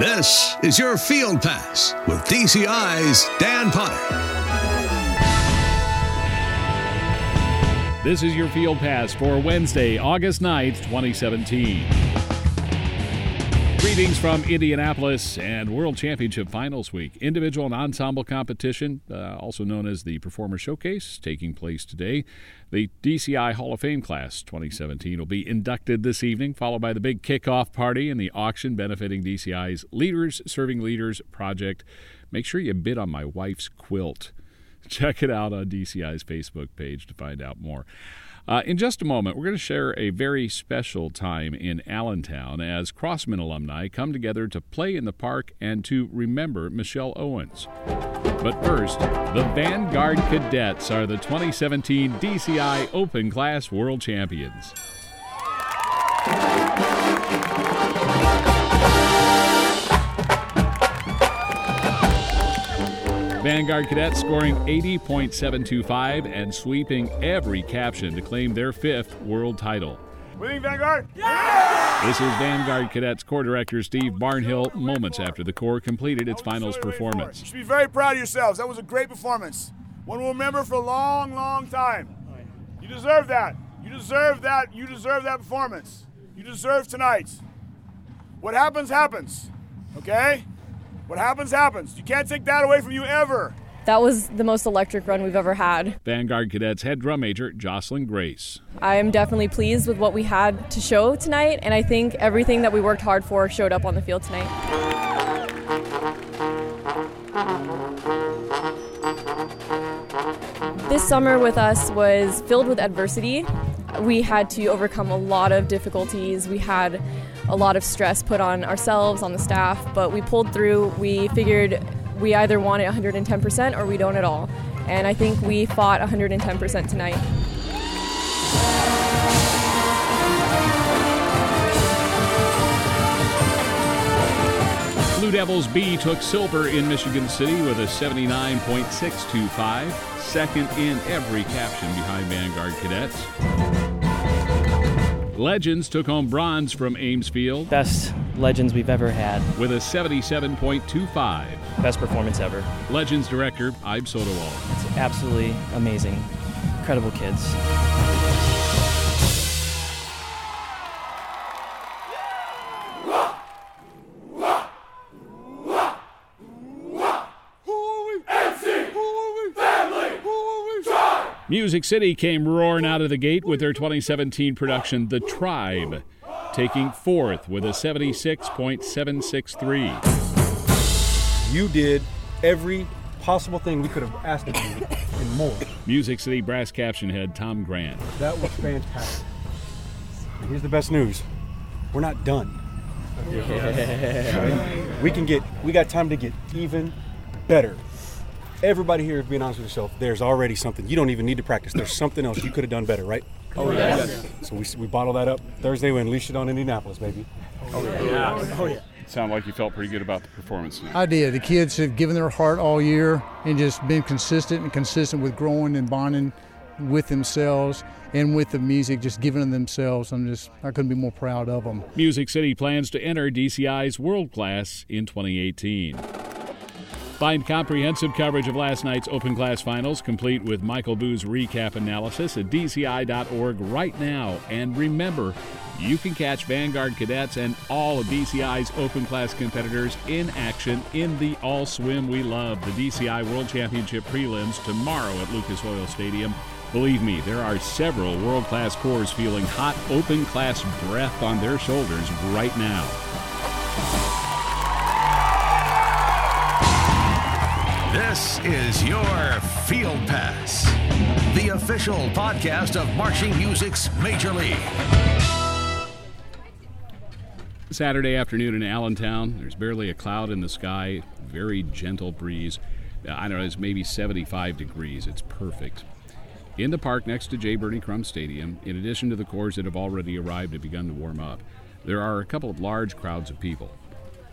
This is your Field Pass with DCI's Dan Potter. This is your Field Pass for Wednesday, August 9th, 2017. Greetings from Indianapolis and World Championship Finals Week. Individual and ensemble competition, uh, also known as the Performer Showcase, taking place today. The DCI Hall of Fame Class 2017 will be inducted this evening, followed by the big kickoff party and the auction benefiting DCI's Leaders Serving Leaders project. Make sure you bid on my wife's quilt. Check it out on DCI's Facebook page to find out more. Uh, in just a moment, we're going to share a very special time in Allentown as Crossmen alumni come together to play in the park and to remember Michelle Owens. But first, the Vanguard Cadets are the 2017 DCI Open Class World Champions. Vanguard Cadets scoring 80.725 and sweeping every caption to claim their fifth world title. Winning Vanguard? Yeah! This is Vanguard Cadets Corps Director Steve Barnhill moments after the Corps completed its finals performance. You should be very proud of yourselves. That was a great performance. One we'll remember for a long, long time. You deserve that. You deserve that. You deserve that performance. You deserve tonight. What happens, happens. Okay? What happens, happens. You can't take that away from you ever. That was the most electric run we've ever had. Vanguard Cadets head drum major Jocelyn Grace. I'm definitely pleased with what we had to show tonight, and I think everything that we worked hard for showed up on the field tonight. This summer with us was filled with adversity. We had to overcome a lot of difficulties. We had a lot of stress put on ourselves, on the staff, but we pulled through. We figured we either want it 110% or we don't at all. And I think we fought 110% tonight. Blue Devils B took silver in Michigan City with a 79.625, second in every caption behind Vanguard Cadets. Legends took home bronze from Ames Field. Best Legends we've ever had. With a 77.25. Best performance ever. Legends director Ibe Sodawalla. It's absolutely amazing. Incredible kids. Music City came roaring out of the gate with their 2017 production, The Tribe, taking fourth with a 76.763. You did every possible thing we could have asked of you and more. Music City brass caption head Tom Grant. That was fantastic. And here's the best news we're not done. we can get, we got time to get even better everybody here, being honest with yourself, there's already something. You don't even need to practice. There's something else you could have done better, right? Oh, yes. So we, we bottle that up. Thursday, we unleash it on Indianapolis, baby. Oh, yeah. Oh, yeah. Sound like you felt pretty good about the performance. Tonight. I did. The kids have given their heart all year and just been consistent and consistent with growing and bonding with themselves and with the music, just giving them themselves. I'm just, I couldn't be more proud of them. Music City plans to enter DCI's World Class in 2018. Find comprehensive coverage of last night's Open Class Finals, complete with Michael Boo's recap analysis at DCI.org right now. And remember, you can catch Vanguard cadets and all of DCI's Open Class competitors in action in the All Swim We Love, the DCI World Championship prelims tomorrow at Lucas Oil Stadium. Believe me, there are several world class corps feeling hot open class breath on their shoulders right now. This is your Field Pass, the official podcast of marching music's Major League. Saturday afternoon in Allentown, there's barely a cloud in the sky, very gentle breeze. I don't know, it's maybe 75 degrees. It's perfect. In the park next to J. Birney Crum Stadium, in addition to the corps that have already arrived and begun to warm up, there are a couple of large crowds of people.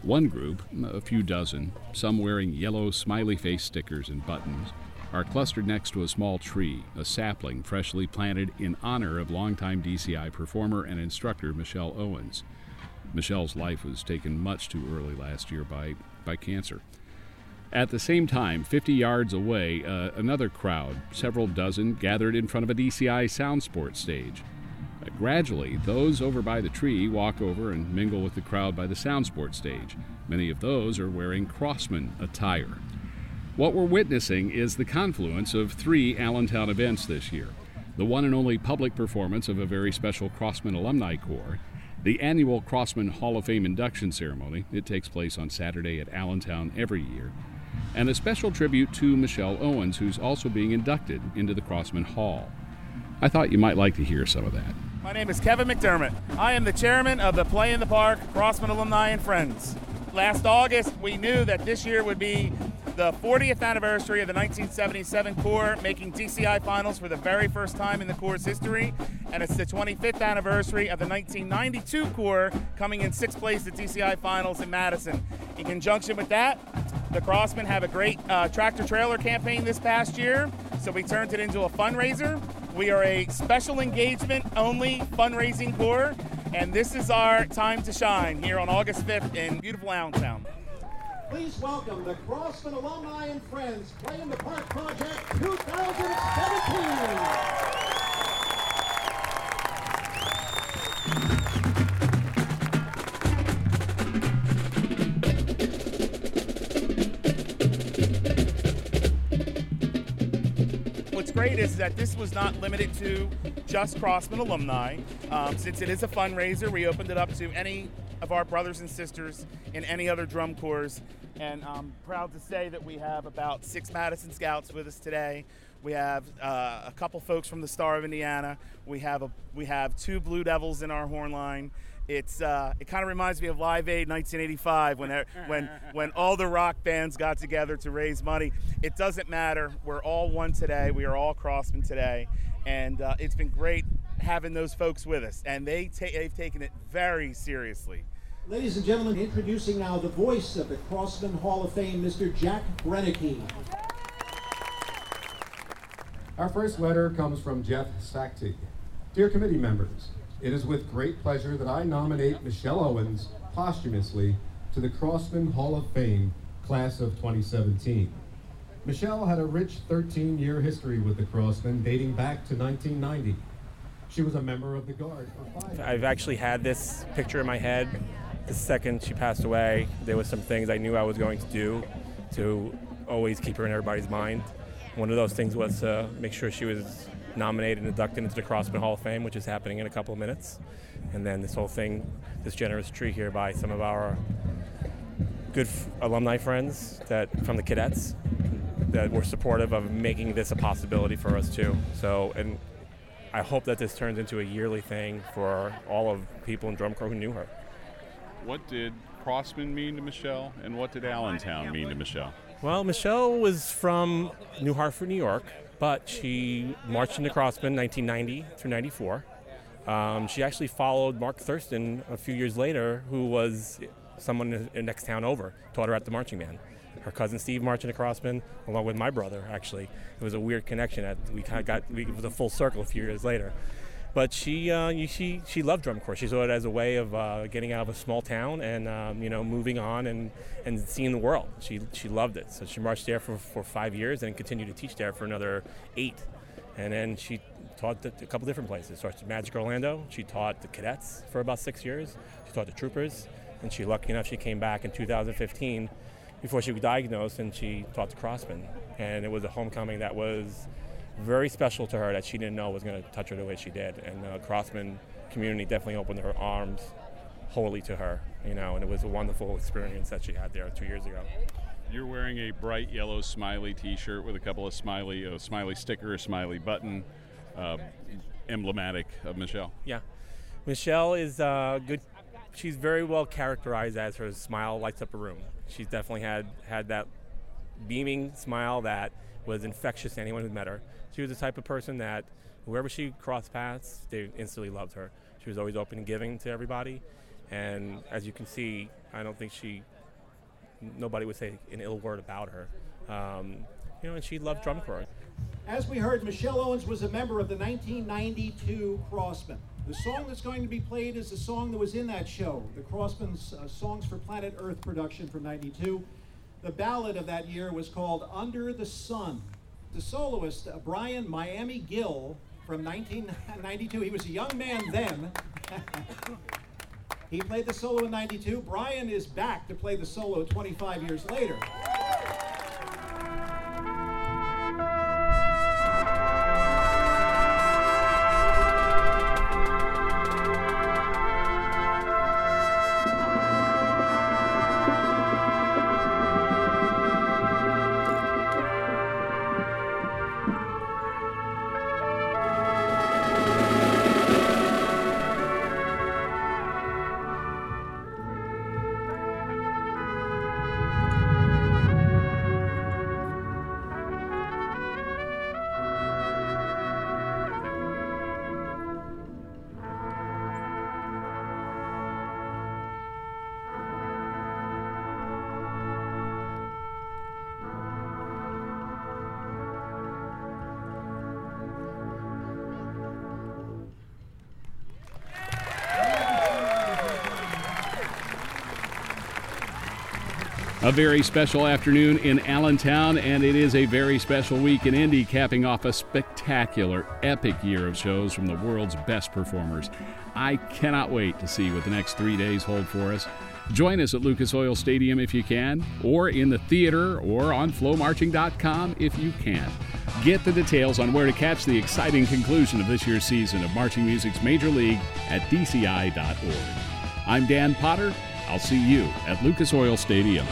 One group, a few dozen, some wearing yellow smiley face stickers and buttons, are clustered next to a small tree, a sapling freshly planted in honor of longtime DCI performer and instructor Michelle Owens. Michelle's life was taken much too early last year by, by cancer. At the same time, 50 yards away, uh, another crowd, several dozen, gathered in front of a DCI Sound Sports stage. Gradually, those over by the tree walk over and mingle with the crowd by the Sound Sports stage. Many of those are wearing Crossmen attire. What we're witnessing is the confluence of three Allentown events this year the one and only public performance of a very special Crossmen Alumni Corps, the annual Crossmen Hall of Fame induction ceremony. It takes place on Saturday at Allentown every year and a special tribute to Michelle Owens, who's also being inducted into the Crossmen Hall. I thought you might like to hear some of that. My name is Kevin McDermott. I am the chairman of the Play in the Park Crossmen Alumni and Friends. Last August, we knew that this year would be the 40th anniversary of the 1977 Corps making DCI finals for the very first time in the Corps' history, and it's the 25th anniversary of the 1992 Corps coming in sixth place at DCI finals in Madison. In conjunction with that, the Crossmen have a great uh, tractor trailer campaign this past year, so we turned it into a fundraiser. We are a special engagement only fundraising corps, and this is our time to shine here on August 5th in beautiful Allentown. Please welcome the Crossmen Alumni and Friends Play in the Park Project 2017. Great is that this was not limited to just Crossmen alumni. Um, since it is a fundraiser, we opened it up to any of our brothers and sisters in any other drum corps. And I'm proud to say that we have about six Madison Scouts with us today. We have uh, a couple folks from the Star of Indiana. We have a we have two Blue Devils in our horn line. It's uh, it kind of reminds me of Live Aid 1985 when when when all the rock bands got together to raise money. It doesn't matter. We're all one today. We are all Crossmen today, and uh, it's been great having those folks with us. And they ta- they've taken it very seriously. Ladies and gentlemen, introducing now the voice of the Crossmen Hall of Fame, Mr. Jack Brennicky. Our first letter comes from Jeff Sacktig. Dear committee members, it is with great pleasure that I nominate Michelle Owens posthumously to the Crossmen Hall of Fame class of 2017. Michelle had a rich 13 year history with the Crossmen dating back to 1990. She was a member of the Guard I've actually had this picture in my head the second she passed away. There was some things I knew I was going to do to always keep her in everybody's mind. One of those things was to make sure she was nominated and inducted into the Crossmen Hall of Fame, which is happening in a couple of minutes. And then this whole thing, this generous tree here by some of our good f- alumni friends that from the cadets that were supportive of making this a possibility for us too. So, and I hope that this turns into a yearly thing for all of people in drum corps who knew her. What did Crossmen mean to Michelle, and what did Allentown mean to Michelle? Well, Michelle was from New Hartford, New York, but she marched into Crossmen 1990 through 94. Um, she actually followed Mark Thurston a few years later, who was someone in the next town over, taught her at the marching band. Her cousin Steve marched into Crossmen, along with my brother, actually. It was a weird connection. That we kind of got, we, it was a full circle a few years later. But she, uh, she, she loved drum corps. She saw it as a way of uh, getting out of a small town and um, you know moving on and, and seeing the world. She, she loved it. So she marched there for, for five years and continued to teach there for another eight. And then she taught at a couple different places. Started at Magic Orlando. She taught the cadets for about six years. She taught the troopers, and she lucky enough she came back in 2015 before she was diagnosed, and she taught the Crossmen. And it was a homecoming that was very special to her that she didn't know was going to touch her the way she did. And the Crossmen community definitely opened her arms wholly to her, you know, and it was a wonderful experience that she had there two years ago. You're wearing a bright yellow smiley T-shirt with a couple of smiley, a smiley sticker, a smiley button, uh, emblematic of Michelle. Yeah. Michelle is uh, good. She's very well characterized as her smile lights up a room. She's definitely had had that beaming smile that was infectious to anyone who met her. She was the type of person that whoever she crossed paths, they instantly loved her. She was always open and giving to everybody, and as you can see, I don't think she nobody would say an ill word about her. Um, you know, and she loved drum corps. As we heard, Michelle Owens was a member of the 1992 Crossmen. The song that's going to be played is the song that was in that show, the Crossmen's uh, Songs for Planet Earth production from 92. The ballad of that year was called Under the Sun. The soloist, uh, Brian Miami Gill, from 1992, he was a young man then. he played the solo in 92. Brian is back to play the solo 25 years later. A very special afternoon in Allentown, and it is a very special week in Indy, capping off a spectacular, epic year of shows from the world's best performers. I cannot wait to see what the next three days hold for us. Join us at Lucas Oil Stadium if you can, or in the theater, or on flomarching.com if you can. Get the details on where to catch the exciting conclusion of this year's season of Marching Music's Major League at dci.org. I'm Dan Potter. I'll see you at Lucas Oil Stadium.